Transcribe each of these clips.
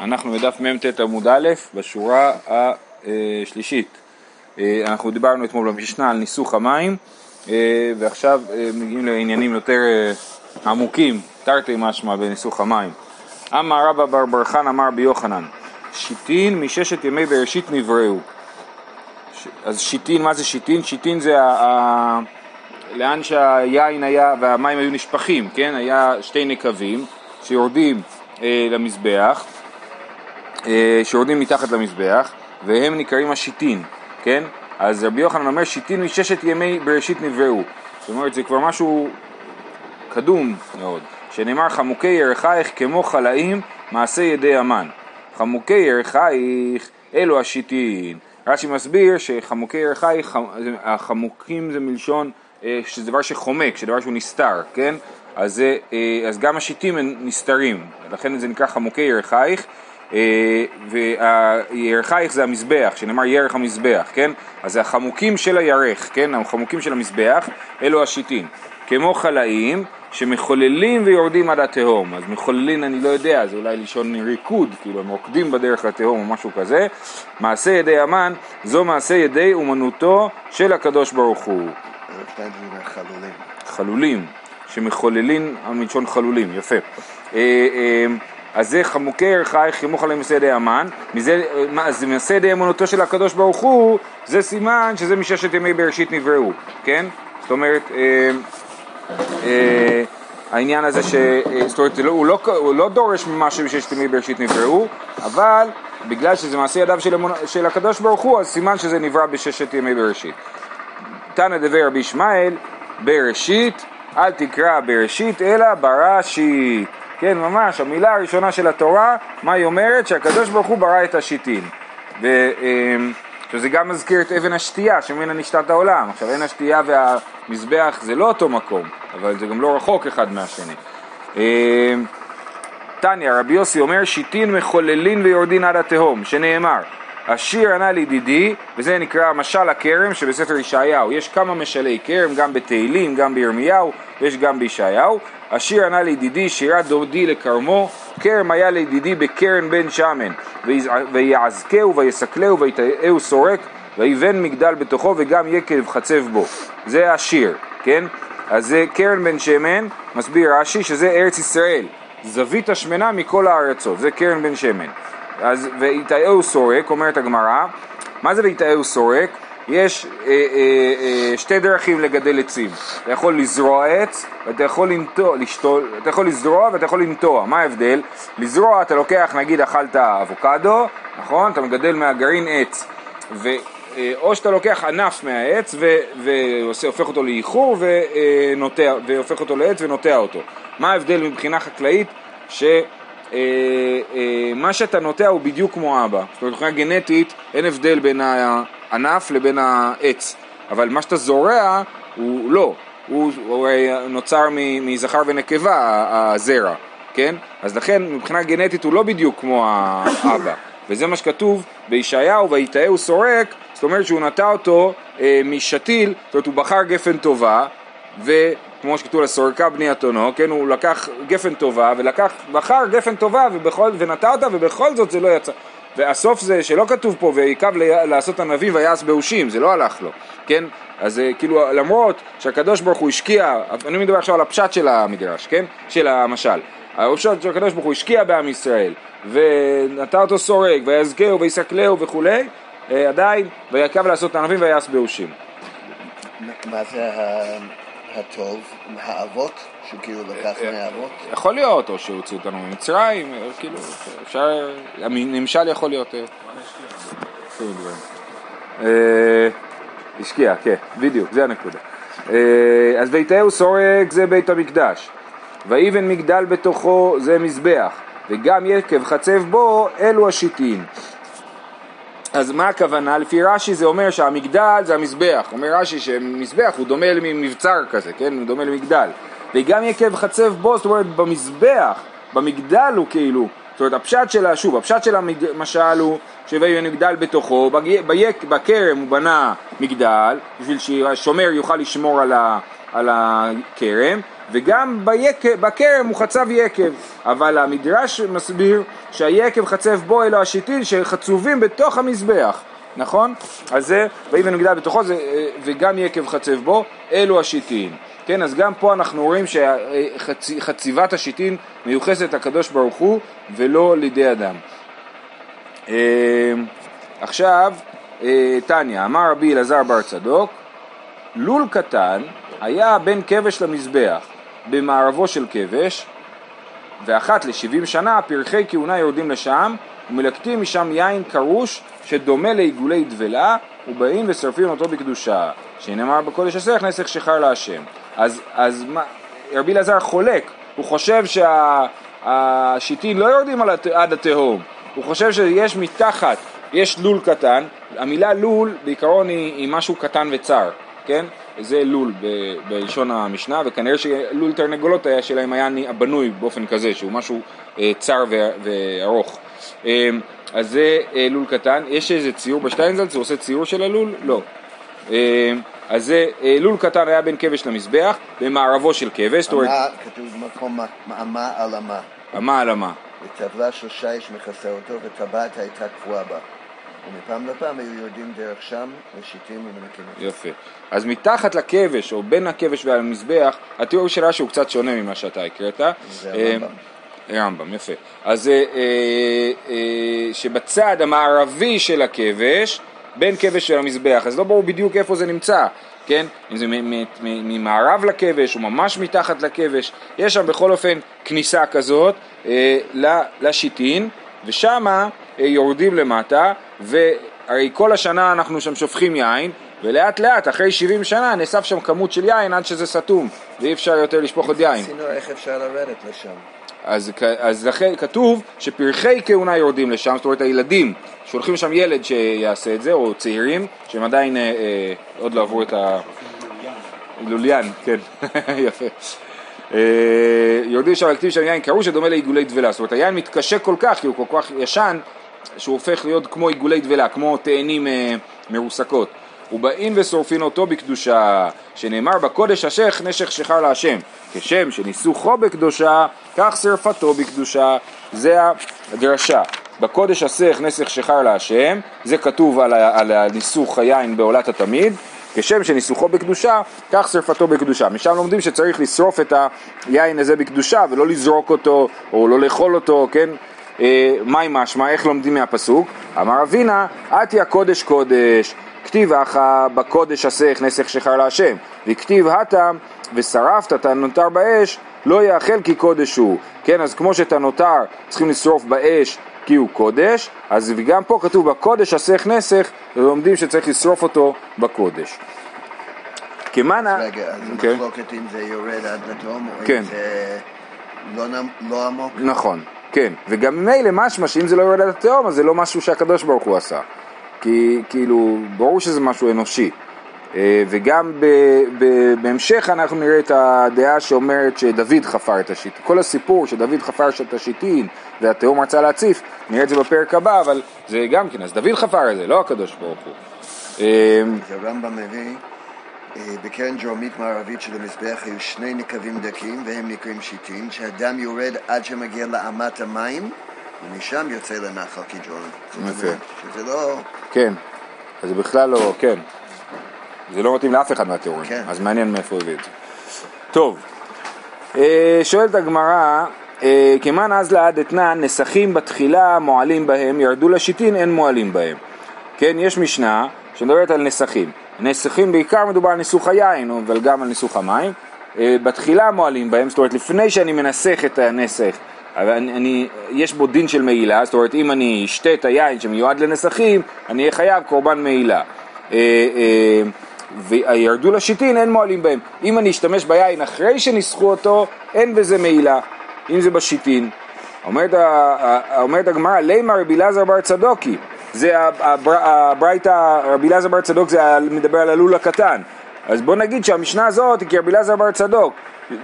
אנחנו בדף מ"ט עמוד א', בשורה השלישית. אה, אנחנו דיברנו אתמול במשנה על ניסוך המים, אה, ועכשיו אה, מגיעים לעניינים יותר עמוקים, תרתי משמע בניסוך המים. אמר רבא בר בר חן אמר ביוחנן, שיטין מששת ימי בראשית נבראו. אז שיטין, מה זה שיטין? שיטין זה ה... ה... לאן שהיין היה והמים היו נשפכים, כן? היה שתי נקבים שיורדים אה, למזבח, שיורדים מתחת למזבח, והם נקראים השיטין, כן? אז רבי יוחנן אומר שיטין מששת ימי בראשית נבראו. זאת אומרת זה כבר משהו קדום מאוד, שנאמר חמוקי ירחייך כמו חלאים מעשה ידי המן. חמוקי ירחייך אלו השיטין. רש"י מסביר שחמוקי ירחייך, החמוקים זה מלשון אה, שזה דבר שחומק, שזה דבר שהוא נסתר, כן? אז, אה, אז גם השיטים הם נסתרים, לכן זה נקרא חמוקי ירחייך, אה, וירחייך זה המזבח, שנאמר ירך המזבח, כן? אז זה החמוקים של הירך, כן? החמוקים של המזבח, אלו השיטים. כמו חלאים שמחוללים ויורדים עד התהום, אז מחוללים אני לא יודע, זה אולי לישון ריקוד, כאילו הם רוקדים בדרך לתהום או משהו כזה. מעשה ידי המן, זו מעשה ידי אומנותו של הקדוש ברוך הוא. חלולים. חלולים. שמחוללים מלשון חלולים, יפה. אז זה חמוקי ערכייך חינוך עליהם מסיידי המן, מזה, אז מסיידי אמונתו של הקדוש ברוך הוא, זה סימן שזה מששת ימי בראשית נבראו, כן? זאת אומרת, אה, אה, העניין הזה ש... אה, זאת אומרת, לא, הוא לא, הוא לא דורש ממה שבששת ימי בראשית נבראו, אבל בגלל שזה מעשה ידיו של, אמונ... של הקדוש ברוך הוא, אז סימן שזה נברא בששת ימי בראשית. תנא דבר רבי ישמעאל, בראשית אל תקרא בראשית אלא בראשית. כן, ממש, המילה הראשונה של התורה, מה היא אומרת? שהקדוש ברוך הוא ברא את השיטין. שזה גם מזכיר את אבן השתייה שממנה נשתת העולם. עכשיו, אבן השתייה והמזבח זה לא אותו מקום, אבל זה גם לא רחוק אחד מהשני. תניא, רבי יוסי אומר, שיטין מחוללין ויורדין עד התהום, שנאמר, השיר ענה לידידי, וזה נקרא משל הכרם שבספר ישעיהו. יש כמה משלי כרם, גם בתהילים, גם בירמיהו, ויש גם בישעיהו. השיר ענה לידידי, שירת דודי לכרמו, כרם היה לידידי בקרן בן שמן, ויעזקהו ויסקלהו ויתאהו סורק, ויבן מגדל בתוכו וגם יקב חצב בו. זה השיר, כן? אז זה קרן בן שמן, מסביר רש"י, שזה ארץ ישראל, זווית השמנה מכל הארצות, זה קרן בן שמן. אז ויתאהו סורק, אומרת הגמרא, מה זה ויתאהו סורק? יש אה, אה, אה, שתי דרכים לגדל עצים, אתה יכול לזרוע עץ ואתה יכול לנטוע, לשתול, אתה יכול לזרוע ואתה יכול לנטוע, מה ההבדל? לזרוע אתה לוקח נגיד אכלת אבוקדו, נכון? אתה מגדל מהגרעין עץ, ו, אה, או שאתה לוקח ענף מהעץ והופך אותו לאיחור ונוטע, והופך אותו לעץ ונוטע אותו. מה ההבדל מבחינה חקלאית? ש... אה, אה, מה שאתה נוטע הוא בדיוק כמו אבא. זאת אומרת, מבחינה גנטית אין הבדל בין הענף לבין העץ, אבל מה שאתה זורע הוא לא, הוא, הוא נוצר מזכר ונקבה, הזרע, כן? אז לכן מבחינה גנטית הוא לא בדיוק כמו האבא. וזה מה שכתוב בישעיהו, ויתאהו סורק, זאת אומרת שהוא נטע אותו אה, משתיל, זאת אומרת הוא בחר גפן טובה, ו... כמו שכתוב לסורקה בני אתונו, כן, הוא לקח גפן טובה ולקח, בחר גפן טובה ובכל, ונטע אותה ובכל זאת זה לא יצא. והסוף זה שלא כתוב פה ויקב לעשות ענבים ויעש באושים, זה לא הלך לו, כן? אז כאילו למרות שהקדוש ברוך הוא השקיע, אני מדבר עכשיו על הפשט של המדרש, כן? של המשל. הפשט שהקדוש ברוך הוא השקיע בעם ישראל ונטע אותו סורק ויזכהו ויסקלהו וכולי, אה, עדיין ויקב לעשות ענבים ויעש באושים. מה זה הטוב, האבות, שהוא כאילו לקח אה, מהאבות? יכול להיות, או שהוציאו אותנו ממצרים, אה, כאילו, אפשר, הנמשל יכול להיות... אה, השקיע, כן, בדיוק, זה הנקודה. אז ויתהו סורק זה בית המקדש, ויבן מגדל בתוכו זה מזבח, וגם יקב חצב בו אלו השיטין. אז מה הכוונה? לפי רש"י זה אומר שהמגדל זה המזבח. אומר רש"י שמזבח הוא דומה למבצר כזה, כן? הוא דומה למגדל. וגם יקב חצב בו, זאת אומרת במזבח, במגדל הוא כאילו, זאת אומרת הפשט של, שוב, הפשט של המשל הוא שהביא מגדל בתוכו, בכרם הוא בנה מגדל, בשביל שהשומר יוכל לשמור על הכרם, וגם בכרם הוא חצב יקב, אבל המדרש מסביר שהיקב חצב בו אלו השיטין שחצובים בתוך המזבח, נכון? אז זה, ויהי ונגדל בתוכו, זה, וגם יקב חצב בו, אלו השיטין. כן, אז גם פה אנחנו רואים שחציבת השיטין מיוחסת לקדוש ברוך הוא ולא לידי אדם. אה, עכשיו, אה, טניה, אמר רבי אלעזר בר צדוק, לול קטן היה בין כבש למזבח, במערבו של כבש, ואחת לשבעים שנה פרחי כהונה יורדים לשם, ומלקטים משם יין קרוש שדומה לעיגולי דבלה, ובאים ושרפים אותו בקדושה, שנאמר בקודש הסך נסך שחר להשם. אז, אז מה, רבי אלעזר חולק, הוא חושב שהשיטין שה, לא יורדים הת, עד התהום, הוא חושב שיש מתחת, יש לול קטן, המילה לול בעיקרון היא, היא משהו קטן וצר, כן? זה לול ב, בלשון המשנה, וכנראה שלול תרנגולות היה שלהם היה בנוי באופן כזה, שהוא משהו אה, צר ו, וארוך. אה, אז זה אה, לול קטן, יש איזה ציור בשטיינזלץ, הוא עושה ציור של הלול? לא. אה, אז זה אה, לול קטן היה בין כבש למזבח, במערבו של כבש. אמה, כתוב במקום אמה על אמה. אמה על אמה. וטבלה של שיש מכסה אותו, וטבעת הייתה קבועה בה. ומפעם לפעם היו יורדים דרך שם משיטים ומנקים. יפה. אז מתחת לכבש, או בין הכבש והמזבח, התיאור של רש"י הוא קצת שונה ממה שאתה הקראת. זה הרמב"ם. רמב"ם, יפה. אז אה, אה, שבצד המערבי של הכבש, בין כבש של המזבח, אז לא ברור בדיוק איפה זה נמצא, כן? אם זה ממערב לכבש או ממש מתחת לכבש, יש שם בכל אופן כניסה כזאת אה, לשיטין, ושמה אה, יורדים למטה, והרי כל השנה אנחנו שם שופכים יין, ולאט לאט, אחרי 70 שנה, נאסף שם כמות של יין עד שזה סתום, ואי אפשר יותר לשפוך עוד יין. עשינו איך אפשר לרדת לשם. אז, אז לכן כתוב שפרחי כהונה יורדים לשם, זאת אומרת הילדים, שולחים לשם ילד שיעשה את זה, או צעירים, שהם עדיין אה, אה, עוד לא עברו את ה... לוליין, כן, יפה. אה, יורדים שם להקטיב שם יין קרו שדומה לעיגולי דבלה, זאת אומרת היין מתקשה כל כך, כי הוא כל כך ישן, שהוא הופך להיות כמו עיגולי דבלה, כמו תאנים אה, מרוסקות. ובאים ושורפין אותו בקדושה, שנאמר בקודש השך נשך שחר להשם, כשם שניסוחו בקדושה, כך שרפתו בקדושה, זה הדרשה. בקודש השך נסך שחר להשם, זה כתוב על, על הניסוך היין בעולת התמיד, כשם שניסוחו בקדושה, כך שרפתו בקדושה. משם לומדים שצריך לשרוף את היין הזה בקדושה ולא לזרוק אותו או לא לאכול אותו, כן? אה, מהי משמע, איך לומדים מהפסוק? אמר אבינה, עטיה קודש קודש, כתיב אחא בקודש עשך נסך שחר להשם, וכתיב הטם ושרפת את הנותר באש, לא יאכל כי קודש הוא. כן, אז כמו שאת הנותר צריכים לשרוף באש כי הוא קודש, אז גם פה כתוב בקודש עשך נסך, ולומדים שצריך לשרוף אותו בקודש. כמנה... רגע, אז כן. מחלוקת אם זה יורד עד לתהום, או כן. אם זה לא, לא עמוק? נכון, כן. וגם ממילא משמע שאם זה לא יורד עד התהום, אז זה לא משהו שהקדוש ברוך הוא עשה. כי כאילו, ברור שזה משהו אנושי. אה, וגם ב, ב, בהמשך אנחנו נראה את הדעה שאומרת שדוד חפר את השיטין. כל הסיפור שדוד חפר את השיטין והתהום רצה להציף, נראה את זה בפרק הבא, אבל זה גם כן, אז דוד חפר את זה, לא הקדוש ברוך הוא. אה, זה רמב"ם מביא, אה, בקרן דרומית מערבית של המזבח היו שני נקבים דקים והם נקראים שיטין, שהדם יורד עד שמגיע לאמת המים ומשם יוצא לנחל קדרון. יפה. שזה לא... כן, אז זה בכלל לא, כן. זה לא מתאים לאף אחד מהתיאורים, כן. אז מעניין מאיפה הוא הביא את זה. טוב, אה, שואלת הגמרא, אה, כמאן אז לעד אתנן, נסכים בתחילה מועלים בהם, ירדו לשיטין, אין מועלים בהם. כן, יש משנה שמדברת על נסכים. נסכים בעיקר מדובר על ניסוך היין, אבל גם על ניסוך המים. אה, בתחילה מועלים בהם, זאת אומרת לפני שאני מנסח את אבל אני, אני, יש בו דין של מעילה, זאת אומרת אם אני אשתה את היין שמיועד לנסכים, אני אהיה חייב קורבן מעילה. וירדו לשיטין אין מועלים בהם. אם אני אשתמש ביין אחרי שניסחו אותו, אין בזה מעילה, אם זה בשיטין. אומרת, אומרת הגמרא, לימה רבי אלעזר בר צדוקי, זה הברייתא, רבי אלעזר בר צדוק זה מדבר על הלול הקטן. אז בוא נגיד שהמשנה הזאת היא כרבי אלעזר בר צדוק.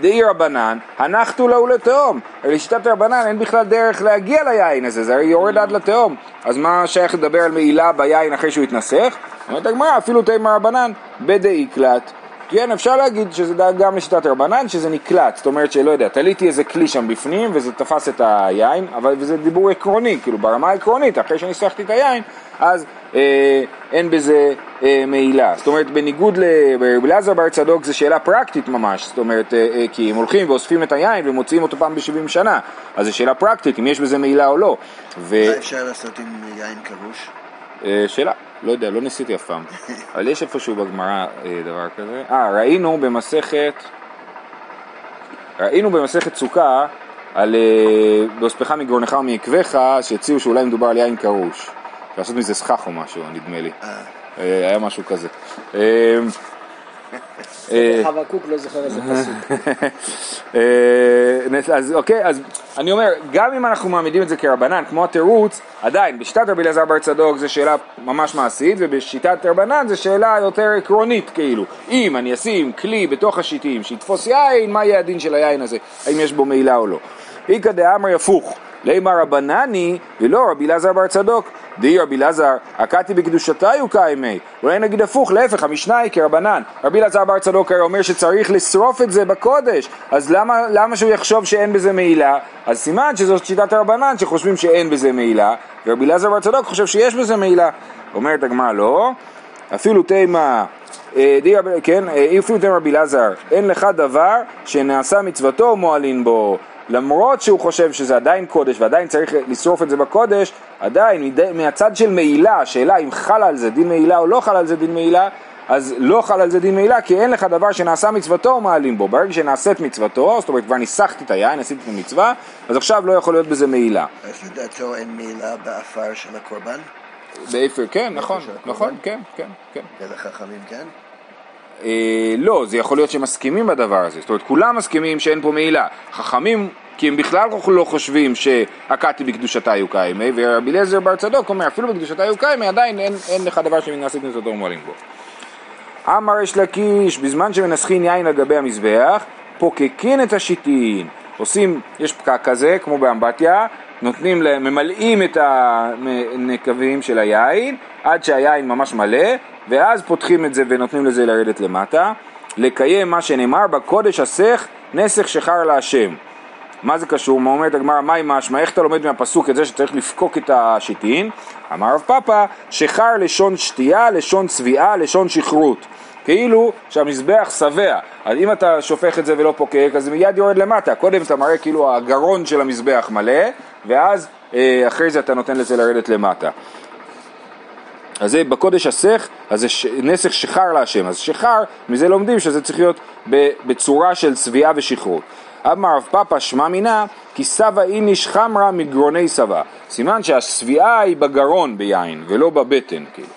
דאי רבנן, הן נחתו לו לתהום. לשיטת רבנן אין בכלל דרך להגיע ליין הזה, זה הרי יורד עד לתהום. אז מה שייך לדבר על מעילה ביין אחרי שהוא התנסך? אומרת הגמרא, אפילו תימא רבנן בדאיקלט. כן, אפשר להגיד שזה גם לשיטת רבנן, שזה נקלט, זאת אומרת שלא יודע, תליתי איזה כלי שם בפנים וזה תפס את היין, אבל זה דיבור עקרוני, כאילו ברמה העקרונית, אחרי שניסכתי את היין, אז אה, אין בזה אה, מעילה. זאת אומרת, בניגוד לרבי אלעזר בר צדוק זו שאלה פרקטית ממש, זאת אומרת, אה, אה, כי הם הולכים ואוספים את היין ומוציאים אותו פעם ב-70 שנה, אז זו שאלה פרקטית, אם יש בזה מעילה או לא. ו... מה אפשר לעשות עם יין כבוש? אה, שאלה. לא יודע, לא ניסיתי אף פעם, אבל יש איפשהו בגמרא אה, דבר כזה. אה, ראינו במסכת, ראינו במסכת סוכה על אה, בהוספך מגרונך ומעקבך, שהציעו שאולי מדובר על יין קרוש. לעשות מזה סכך או משהו, נדמה לי. היה משהו כזה. חבקוק לא זוכר איזה פסוק. אה, אז אוקיי, אז אני אומר, גם אם אנחנו מעמידים את זה כרבנן, כמו התירוץ, עדיין, בשיטת רבי אליעזר בר צדוק זו שאלה ממש מעשית, ובשיטת רבנן זו שאלה יותר עקרונית, כאילו. אם אני אשים כלי בתוך השיטים שיתפוס יין, מה יהיה הדין של היין הזה? האם יש בו מעילה או לא? איכא דאמרי הפוך. לימה רבנני ולא רבי אלעזר בר צדוק. דהי רבי אלעזר, הכתי בקדושתיו קיימי. אולי נגיד הפוך, להפך, המשנה היא כרבנן. רבי אלעזר בר צדוק הרי אומר שצריך לשרוף את זה בקודש, אז למה, למה שהוא יחשוב שאין בזה מעילה? אז סימן שזאת שיטת הרבנן שחושבים שאין בזה מעילה, ורבי אלעזר בר צדוק חושב שיש בזה מעילה. אומרת הגמרא לא, אפילו תימה אה, כן, אה, אפילו תימה רבי אלעזר, אין לך דבר שנעשה מצוותו מועלין בו. למרות שהוא חושב שזה עדיין קודש ועדיין צריך לשרוף את זה בקודש, עדיין מהצד של מעילה, השאלה אם חל על זה דין מעילה או לא חל על זה דין מעילה, אז לא חל על זה דין מעילה כי אין לך דבר שנעשה מצוותו מעלים בו. ברגע שנעשית מצוותו, זאת אומרת כבר ניסחתי את היין, עשיתי את המצווה, אז עכשיו לא יכול להיות בזה מעילה. אז לדעתו אין מעילה באפר של הקורבן? באפר, כן, נכון, נכון, כן, כן, כן. ולחכמים כן? אה, לא, זה יכול להיות שמסכימים בדבר הזה, זאת אומרת כולם מסכימים שאין פה מעילה, חכמים כי הם בכלל לא חושבים שאכתי בקדושתייהו קיימי, ורבי אליעזר בר צדוק אומר אפילו בקדושתייהו קיימי עדיין אין, אין לך דבר שנעשית מצוותו ומועלים בו. אמר ריש לקיש, בזמן שמנסכים יין על גבי המזבח, פוקקין את השיטין, עושים, יש פקק כזה כמו באמבטיה, נותנים ממלאים את הנקבים של היין עד שהיין ממש מלא, ואז פותחים את זה ונותנים לזה לרדת למטה. לקיים מה שנאמר בקודש הסך נסך שחר להשם. מה זה קשור? מה אומרת הגמרא, מהי משמע? איך אתה לומד מהפסוק את זה שצריך לפקוק את השיטין? אמר רב פאפא, שחר לשון שתייה, לשון צביעה, לשון שכרות. כאילו שהמזבח שבע, אז אם אתה שופך את זה ולא פוקק, אז זה מיד יורד למטה. קודם אתה מראה כאילו הגרון של המזבח מלא, ואז אה, אחרי זה אתה נותן לזה לרדת למטה. אז זה בקודש הסך, אז זה. נסך שחר להשם. אז שחר, מזה לומדים שזה צריך להיות בצורה של צביעה ושכרות. אמר רב פאפא שמע מינה כי סבא איניש חמרה מגרוני סבא. סימן שהשביעה היא בגרון ביין ולא בבטן כאילו.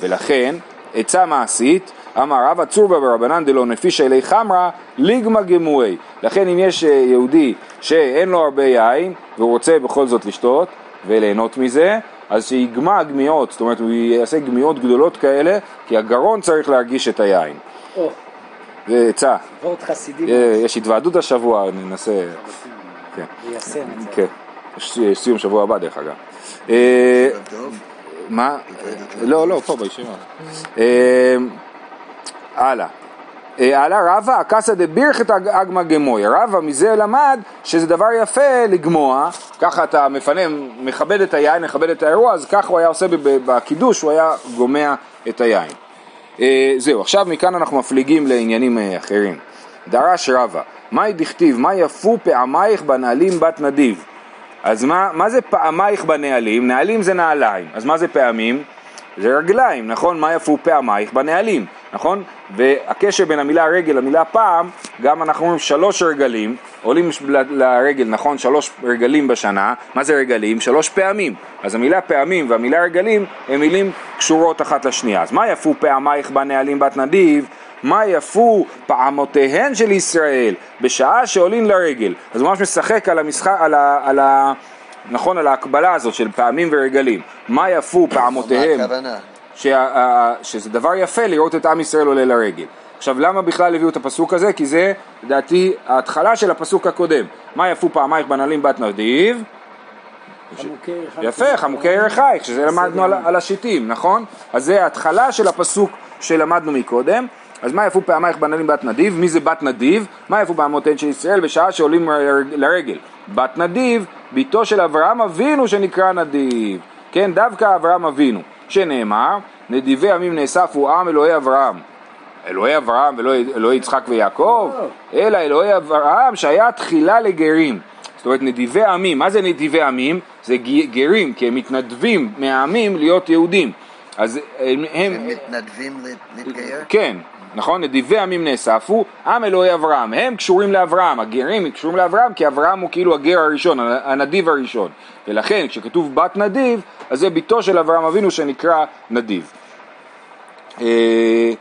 ולכן עצה מעשית אמר רבא צורבא ברבנן דלא נפישא אלי חמרה ליגמא גמוהי. לכן אם יש אה, יהודי שאין לו הרבה יין והוא רוצה בכל זאת לשתות וליהנות מזה אז שיגמע גמיעות, זאת אומרת הוא יעשה גמיעות גדולות כאלה כי הגרון צריך להרגיש את היין. זה עצה. וורט חסידי. אה, יש התוועדות השבוע, ננסה. כן. ליישם את זה. כן. יש סיום שבוע הבא דרך אגב. אה, מה? לא, לא, פה בישיבה. אה, הלאה. רבא, אקסא דבירכת אגמא גמוי. רבא מזה למד שזה דבר יפה לגמוע, ככה אתה מפנה, מכבד את היין, מכבד את האירוע, אז ככה הוא היה עושה בקידוש, הוא היה גומע את היין. אה, זהו, עכשיו מכאן אנחנו מפליגים לעניינים אה, אחרים. דרש רבא, מהי דכתיב, מה יפו פעמייך בנעלים בת נדיב? אז מה, מה זה פעמייך בנעלים? נעלים זה נעליים, אז מה זה פעמים? זה רגליים, נכון? מה יפו פעמייך בנעלים, נכון? והקשר בין המילה רגל למילה פעם, גם אנחנו אומרים שלוש רגלים, עולים לרגל, נכון? שלוש רגלים בשנה, מה זה רגלים? שלוש פעמים. אז המילה פעמים והמילה רגלים הם מילים קשורות אחת לשנייה. אז מה יפו פעמייך בנעלים בת נדיב? מה יפו פעמותיהן של ישראל בשעה שעולים לרגל. אז הוא ממש משחק על המשחק, על ה... על ה נכון, על ההקבלה הזאת של פעמים ורגלים. מה יפו פעמותיהם? מה הכוונה? שה, שזה דבר יפה לראות את עם ישראל עולה לרגל. עכשיו למה בכלל הביאו את הפסוק הזה? כי זה לדעתי ההתחלה של הפסוק הקודם. מה יפו פעמייך בנעלים בת נדיב? יפה, חמוקי ירחייך, שזה למדנו על, על השיטים, נכון? אז זה ההתחלה של הפסוק שלמדנו מקודם. אז מה יפו פעמייך בנלים בת נדיב? מי זה בת נדיב? מה יפו באמותיהן של ישראל בשעה שעולים לרגל? בת נדיב, בתו של אברהם אבינו שנקרא נדיב. כן, דווקא אברהם אבינו, שנאמר, נדיבי עמים נאספו עם אלוהי אברהם. אלוהי אברהם ולא אלוהי יצחק ויעקב, אלא אלוהי אברהם שהיה תחילה לגרים. זאת אומרת נדיבי עמים, מה זה נדיבי עמים? זה גרים, כי הם מתנדבים מהעמים להיות יהודים. אז הם... הם מתנדבים להתגייר? כן, נכון? נדיבי עמים נאספו, עם אלוהי אברהם, הם קשורים לאברהם, הגרים קשורים לאברהם כי אברהם הוא כאילו הגר הראשון, הנדיב הראשון, ולכן כשכתוב בת נדיב, אז זה ביתו של אברהם אבינו שנקרא נדיב. אה,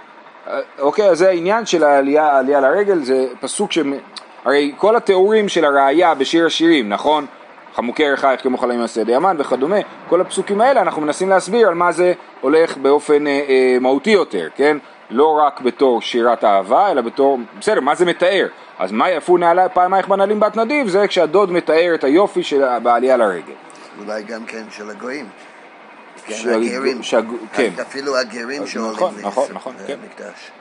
אוקיי, אז זה העניין של העלייה, העלייה לרגל, זה פסוק ש... הרי כל התיאורים של הראייה בשיר השירים, נכון? חמוקי ערכייך כמו חלמים מעשה דיאמן וכדומה, כל הפסוקים האלה אנחנו מנסים להסביר על מה זה הולך באופן אה, אה, מהותי יותר, כן? לא רק בתור שירת אהבה, אלא בתור, בסדר, מה זה מתאר? אז מה יפו נעלי פעמייך בנעלים בת נדיב? זה כשהדוד מתאר את היופי של בעלייה לרגל. אולי גם כן של הגויים. כן, של- הגרים, שהג- כן. אפילו הגרים שעולים נכון, נכון, למקדש. נכון, כן.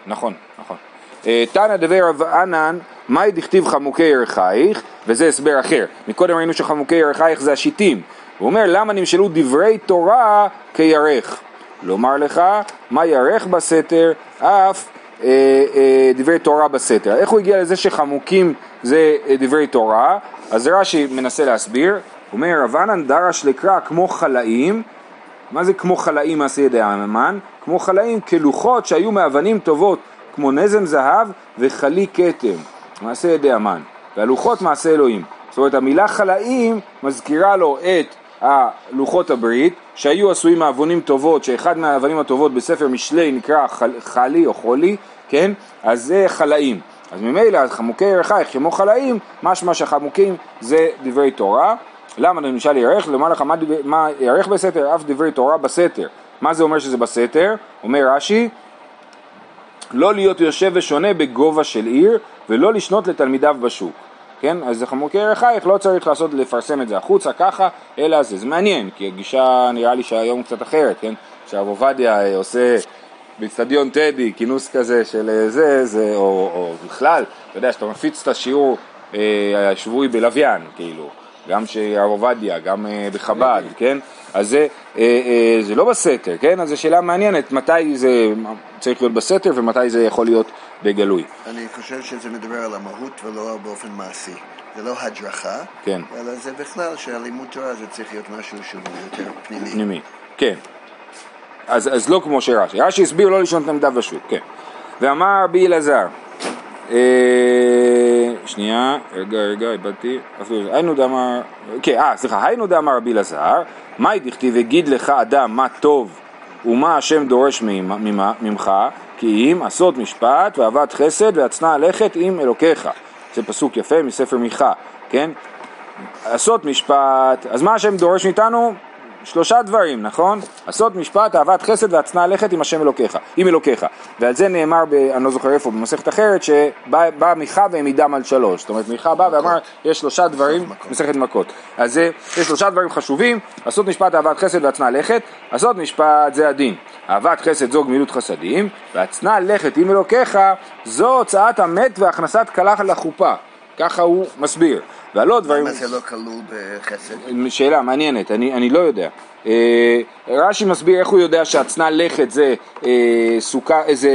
נכון, נכון. אה, תנא דבי רב ענן, מאי דכתיב חמוקי ירחייך, וזה הסבר אחר. מקודם ראינו שחמוקי ירחייך זה השיטים. הוא אומר, למה נמשלו דברי תורה כירך? לומר לך, מה ירך בסתר, אף אה, אה, דברי תורה בסתר. איך הוא הגיע לזה שחמוקים זה אה, דברי תורה? אז רש"י מנסה להסביר, אומר, רב ענן דרש לקרא כמו חלאים, מה זה כמו חלאים מעשה ידי המן? כמו חלאים כלוחות שהיו מאבנים טובות, כמו נזם זהב וחלי כתם, מעשה ידי המן. והלוחות מעשה אלוהים. זאת אומרת המילה חלאים מזכירה לו את הלוחות הברית שהיו עשויים מאבנים טובות, שאחד מהאבנים הטובות בספר משלי נקרא חל, חלי או חולי, כן? אז זה חלאים. אז ממילא חמוקי ירחייך כמו חלאים, משמע שהחמוקים זה דברי תורה. למה למשל ירך? לומר לך מה, דבר, מה ירך בסתר? אף דברי תורה בסתר. מה זה אומר שזה בסתר? אומר רש"י, לא להיות יושב ושונה בגובה של עיר ולא לשנות לתלמידיו בשוק. כן? אז חמוקי ירחייך לא צריך לעשות, לפרסם את זה החוצה ככה, אלא זה, זה מעניין, כי הגישה נראה לי שהיום קצת אחרת, כן? שהרב עובדיה אה, עושה באצטדיון טדי, כינוס כזה של אה, זה, זה, או, או בכלל, אתה יודע, שאתה מפיץ את השיעור אה, השבועי בלוויין, כאילו, גם שהרב עובדיה, גם אה, בחב"ד, כן? אז זה, אה, אה, זה לא בסתר, כן? אז זו שאלה מעניינת, מתי זה צריך להיות בסתר ומתי זה יכול להיות בגלוי. אני חושב שזה מדבר על המהות ולא באופן מעשי. זה לא הדרכה, כן. אלא זה בכלל שהלימוד תורה זה צריך להיות משהו שהוא יותר פנימי. פנימי, כן. אז, אז לא כמו שרש"י, רש"י הסביר לא לשנות עמדה בשוק, כן. ואמר רבי אלעזר, אה, שנייה, רגע, רגע, איבדתי, אפילו, היינו דאמר, כן, אה, סליחה, היינו דאמר רבי אלעזר, מאי דכתיב הגיד לך אדם מה טוב ומה השם דורש ממ- ממך, כי אם עשות משפט ואהבת חסד והצנע לכת עם אלוקיך. זה פסוק יפה מספר מיכה, כן? עשות משפט, אז מה השם דורש מאיתנו? שלושה דברים, נכון? עשות משפט, אהבת חסד והצנע לכת עם השם אלוקיך, עם אלוקיך. ועל זה נאמר, ב, אני לא זוכר איפה, במסכת אחרת, שבא בא מיכה והעמידם על שלוש. זאת אומרת, מיכה בא ואמר, יש שלושה דברים, מסכת מכות. אז זה, יש שלושה דברים חשובים, עשות משפט, אהבת חסד והצנע לכת. עשות משפט זה הדין. אהבת חסד זו גמילות חסדים, והצנע לכת עם אלוקיך, זו הוצאת המת והכנסת כלה לחופה. ככה הוא מסביר. והלא דברים... למה זה לא כלול בחסד? שאלה מעניינת, אני, אני לא יודע. אה, רש"י מסביר איך הוא יודע שהצנע לכת זה אה, סוכה, זה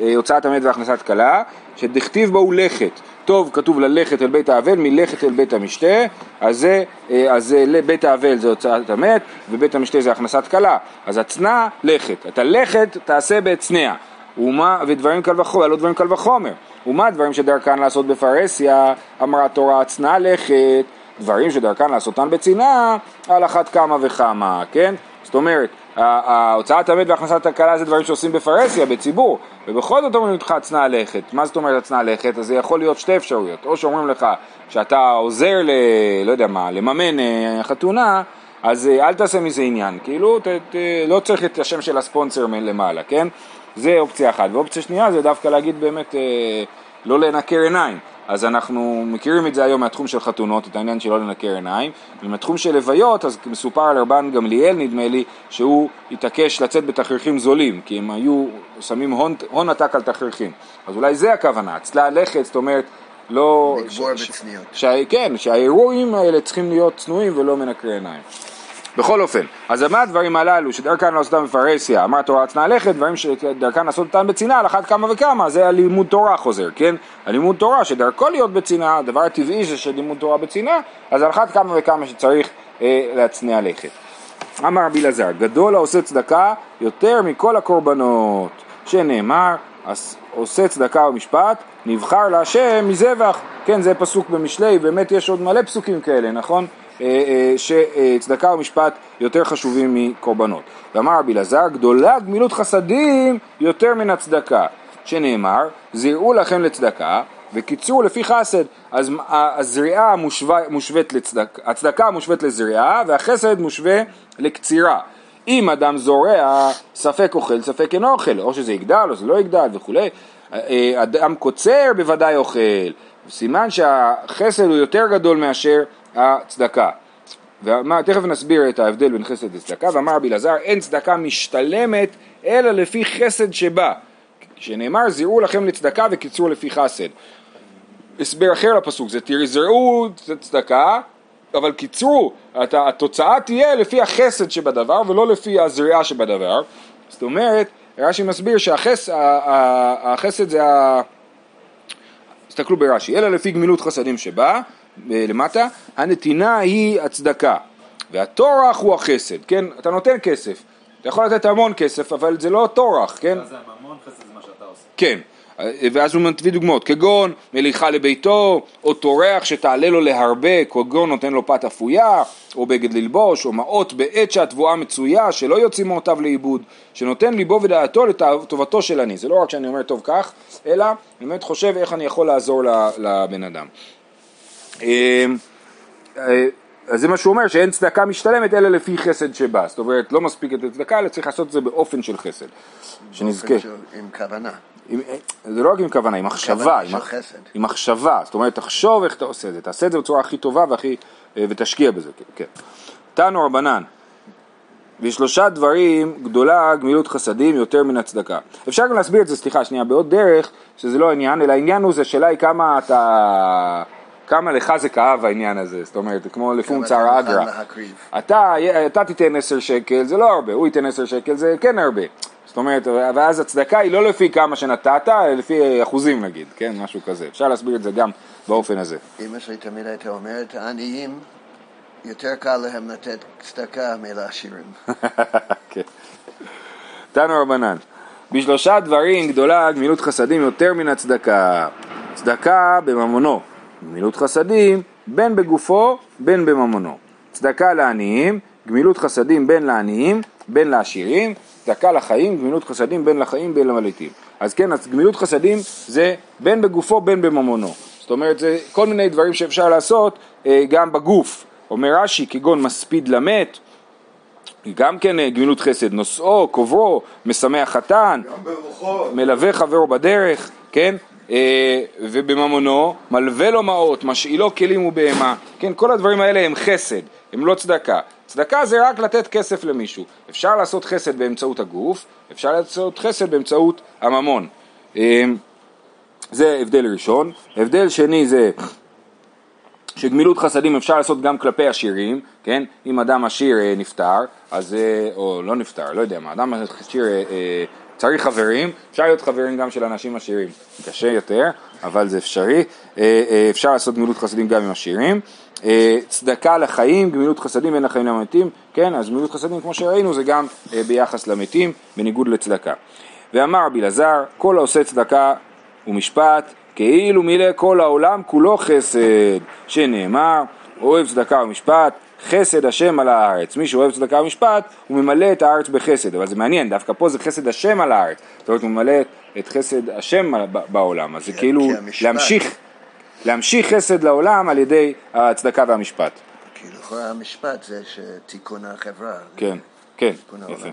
אה, הוצאת המת והכנסת כלה, שדכתיב בו הוא לכת. טוב, כתוב ללכת אל בית האבל, מלכת אל בית המשתה, אז זה, אה, אז זה בית האבל זה הוצאת המת, ובית המשתה זה הכנסת כלה. אז הצנע, לכת. את הלכת תעשה בהצנע. ומה, ודברים קל וחומר, לא דברים קל וחומר. ומה דברים שדרכן לעשות בפרהסיה, אמרה תורה צנע לכת, דברים שדרכן לעשותן בצנעה, על אחת כמה וכמה, כן? זאת אומרת, ההוצאת המת והכנסת הכלה זה דברים שעושים בפרהסיה, בציבור, ובכל זאת אומרים לך צנע לכת. מה זאת אומרת הצנע לכת? אז זה יכול להיות שתי אפשרויות, או שאומרים לך שאתה עוזר ל... לא יודע מה, לממן אה, חתונה, אז אה, אל תעשה מזה עניין, כאילו, ת, ת, לא צריך את השם של הספונסר למעלה, כן? זה אופציה אחת. ואופציה שנייה זה דווקא להגיד באמת, אה, לא לנקר עיניים. אז אנחנו מכירים את זה היום מהתחום של חתונות, את העניין של לא לנקר עיניים, ומהתחום של לוויות, אז מסופר על רבן גמליאל נדמה לי, שהוא התעקש לצאת בתכריכים זולים, כי הם היו שמים הון, הון עתק על תכריכים. אז אולי זה הכוונה, צלע לכת, זאת אומרת, לא... לגבור ש- בצניעות. כן, שהאירועים האלה צריכים להיות צנועים ולא מנקרי עיניים. בכל אופן, אז מה הדברים הללו שדרכן לעשותם בפרהסיה, אמר תורה צנע לכת, דברים שדרכן לעשות אותם בצנעה, על אחת כמה וכמה, זה הלימוד תורה חוזר, כן? הלימוד תורה שדרכו להיות בצנעה, הדבר הטבעי זה שלימוד תורה בצנעה, אז על אחת כמה וכמה שצריך אה, להצניע לכת. אמר רבי אלעזר, גדול העושה צדקה יותר מכל הקורבנות, שנאמר, "עש- עושה צדקה ומשפט, נבחר להשם מזבח. כן, זה פסוק במשלי, באמת יש עוד מלא פסוקים כאלה, נכון? אה, אה, שצדקה ומשפט יותר חשובים מקורבנות. ואמר רבי אלעזר, גדולה גמילות חסדים יותר מן הצדקה, שנאמר, זירעו לכם לצדקה וקיצרו לפי חסד. אז הזריעה מושווה- מושווית לצדקה, הצדקה מושווית לזריעה והחסד מושווה לקצירה. אם אדם זורע, ספק אוכל, ספק אינו אוכל, או שזה יגדל או שזה לא יגדל וכולי. אה, אדם קוצר בוודאי אוכל, סימן שהחסד הוא יותר גדול מאשר הצדקה. ותכף נסביר את ההבדל בין חסד לצדקה, ואמר רבי אלעזר, אין צדקה משתלמת אלא לפי חסד שבא. שנאמר, זירעו לכם לצדקה וקיצרו לפי חסד. הסבר אחר לפסוק זה תראי זרעו צדקה אבל קיצרו, התוצאה תהיה לפי החסד שבדבר ולא לפי הזריעה שבדבר זאת אומרת, רש"י מסביר שהחסד זה ה... תסתכלו ברש"י, אלא לפי גמילות חסדים שבא ב- למטה, הנתינה היא הצדקה והטורח הוא החסד, כן? אתה נותן כסף, אתה יכול לתת המון כסף אבל זה לא טורח, כן? זה הממון חסד זה מה שאתה עושה. כן, ואז הוא מביא דוגמאות, כגון מליכה לביתו, או טורח שתעלה לו להרבה, כגון נותן לו פת אפויה, או בגד ללבוש, או מעות בעת שהתבואה מצויה, שלא יוצאים מעותיו לאיבוד, שנותן ליבו ודעתו לטובתו של אני. זה לא רק שאני אומר טוב כך, אלא אני באמת חושב איך אני יכול לעזור לבן אדם. אמ, אה, אז זה מה שהוא אומר, שאין צדקה משתלמת אלא לפי חסד שבא. זאת אומרת, לא מספיק את הצדקה, אלא צריך לעשות את זה באופן של חסד. שנזכה. עם כוונה. עם, זה לא רק עם כוונה, עם מחשבה, עם. עם מחשבה, זאת אומרת תחשוב איך אתה עושה את זה, תעשה את זה בצורה הכי טובה והכי, אה, ותשקיע בזה, כן, כן. תנו רבנן, בשלושה דברים גדולה גמילות חסדים יותר מן הצדקה. אפשר גם להסביר את זה, סליחה, שנייה, בעוד דרך, שזה לא העניין, אלא העניין הוא זה השאלה היא כמה אתה, כמה לך זה כאב העניין הזה, זאת אומרת, כמו אתה אגרא. אתה, אתה תיתן עשר שקל, זה לא הרבה, הוא ייתן עשר שקל, זה כן הרבה. זאת אומרת, ואז הצדקה היא לא לפי כמה שנתת, אלא לפי אחוזים נגיד, כן, משהו כזה. אפשר להסביר את זה גם באופן הזה. אמא שלי תמיד הייתה אומרת, העניים, יותר קל להם לתת צדקה מלעשירים. כן. תנו רבנן, בשלושה דברים גדולה גמילות חסדים יותר מן הצדקה. צדקה בממונו, גמילות חסדים בין בגופו בין בממונו. צדקה לעניים, גמילות חסדים בין לעניים בין לעשירים, צדקה לחיים, גמילות חסדים בין לחיים בין למלטים. אז כן, אז גמילות חסדים זה בין בגופו בין בממונו. זאת אומרת, זה כל מיני דברים שאפשר לעשות אה, גם בגוף. אומר רש"י, כגון מספיד למת, גם כן אה, גמילות חסד, נושאו, קוברו, משמח חתן, מלווה חברו בדרך, כן? אה, ובממונו, מלווה לו מעות, משאילו כלים ובהמה, כן? כל הדברים האלה הם חסד, הם לא צדקה. צדקה זה רק לתת כסף למישהו. אפשר לעשות חסד באמצעות הגוף, אפשר לעשות חסד באמצעות הממון. אה, זה הבדל ראשון. הבדל שני זה שגמילות חסדים אפשר לעשות גם כלפי עשירים, כן? אם אדם עשיר אה, נפטר, אז, או לא נפטר, לא יודע מה, אדם עשיר צריך חברים, אפשר להיות חברים גם של אנשים עשירים. קשה יותר, אבל זה אפשרי. אה, אה, אפשר לעשות גמילות חסדים גם עם עשירים. אה, צדקה לחיים, גמילות חסדים בין לחיים למתים, כן? אז גמילות חסדים כמו שראינו זה גם ביחס למתים, בניגוד לצדקה. ואמר רבי אלעזר, כל העושה צדקה ומשפט, כאילו מילא כל העולם כולו חסד, שנאמר, אוהב צדקה ומשפט, חסד השם על הארץ. מי שאוהב צדקה ומשפט, הוא ממלא את הארץ בחסד. אבל זה מעניין, דווקא פה זה חסד השם על הארץ. זאת אומרת, הוא ממלא את חסד השם בעולם. אז זה כאילו להמשיך, להמשיך חסד לעולם על ידי הצדקה והמשפט. כי לכאורה המשפט זה שתיקון החברה. כן, כן, יפה.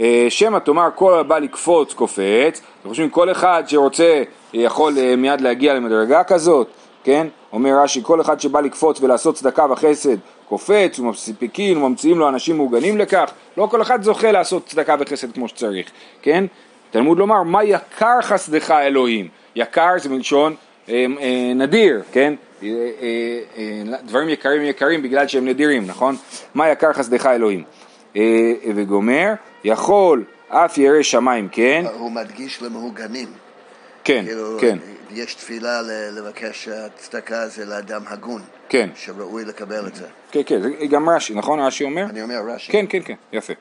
אה, שמא תאמר כל הבא לקפוץ קופץ, אתם חושבים כל אחד שרוצה אה, יכול אה, מיד להגיע למדרגה כזאת, כן? אומר רש"י כל אחד שבא לקפוץ ולעשות צדקה וחסד קופץ ומספיקים וממציאים לו אנשים מעוגנים לכך, לא כל אחד זוכה לעשות צדקה וחסד כמו שצריך, כן? תלמוד לומר מה יקר חסדך אלוהים, יקר זה מלשון אה, אה, נדיר, כן? אה, אה, אה, דברים יקרים יקרים בגלל שהם נדירים, נכון? מה יקר חסדך אלוהים. אה, אה, וגומר, יכול אף ירא שמיים, כן? הוא מדגיש למהוגנים. כן, כאילו, כן, יש תפילה לבקש הצדקה זה לאדם הגון, כן, שראוי לקבל את זה. כן, כן, זה גם רש"י, נכון? רש"י אומר? אני אומר רש"י. כן, כן, כן, יפה.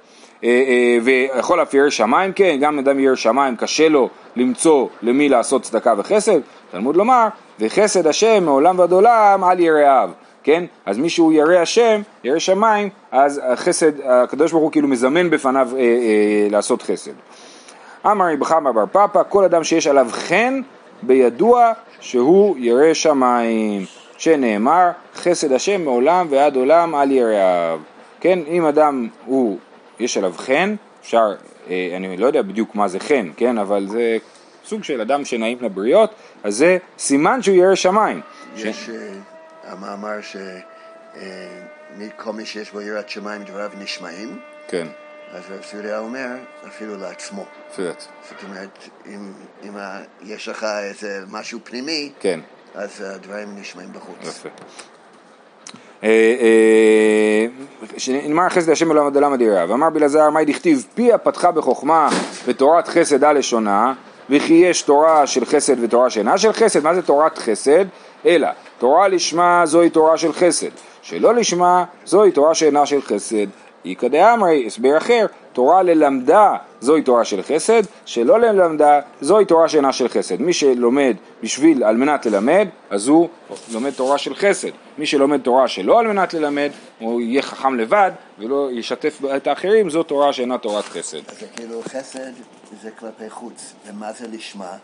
אה, אה, ויכול אף ירא שמיים, כן, גם אדם ירא שמיים, קשה לו למצוא למי לעשות צדקה וחסד, תלמוד לומר, וחסד השם מעולם ועד עולם על יראיו, כן? אז מי שהוא ירא השם, ירא שמיים, אז החסד, הקדוש ברוך הוא כאילו מזמן בפניו אה, אה, לעשות חסד. אמר רבי חמא בר פפא, כל אדם שיש עליו חן, בידוע שהוא ירא שמיים, שנאמר, חסד השם מעולם ועד עולם על יראיו. כן, אם אדם הוא, יש עליו חן, אפשר, אה, אני לא יודע בדיוק מה זה חן, כן, אבל זה סוג של אדם שנעים לבריות, אז זה סימן שהוא ירא שמיים. ש- יש אה, המאמר שכל מי שיש בו יראת שמיים דבריו נשמעים, כן, אז רב צודיה אומר, אפילו לעצמו. פרט. זאת אומרת, אם, אם יש לך איזה משהו פנימי, כן. אז הדברים נשמעים בחוץ. אה, אה, שנאמר חסד השם עולם עד אדירה ואמר בלעזר מאי דכתיב פיה פתחה בחוכמה ותורת חסד על לשונה וכי יש תורה של חסד ותורה שאינה של חסד. מה זה תורת חסד? אלא תורה לשמה זוהי תורה של חסד. שלא לשמה זוהי תורה שאינה של חסד. איכא דאמרי הסבר אחר תורה ללמדה זוהי תורה של חסד שלא ללמדה זוהי תורה שאינה של חסד. מי שלומד בשביל על מנת ללמד אז הוא לומד תורה של חסד. מי שלומד תורה שלא על מנת ללמד הוא יהיה חכם לבד ולא ישתף את האחרים זו תורה שאינה תורת חסד. אז זה כאילו חסד זה כלפי חוץ, ומה זה לשמה?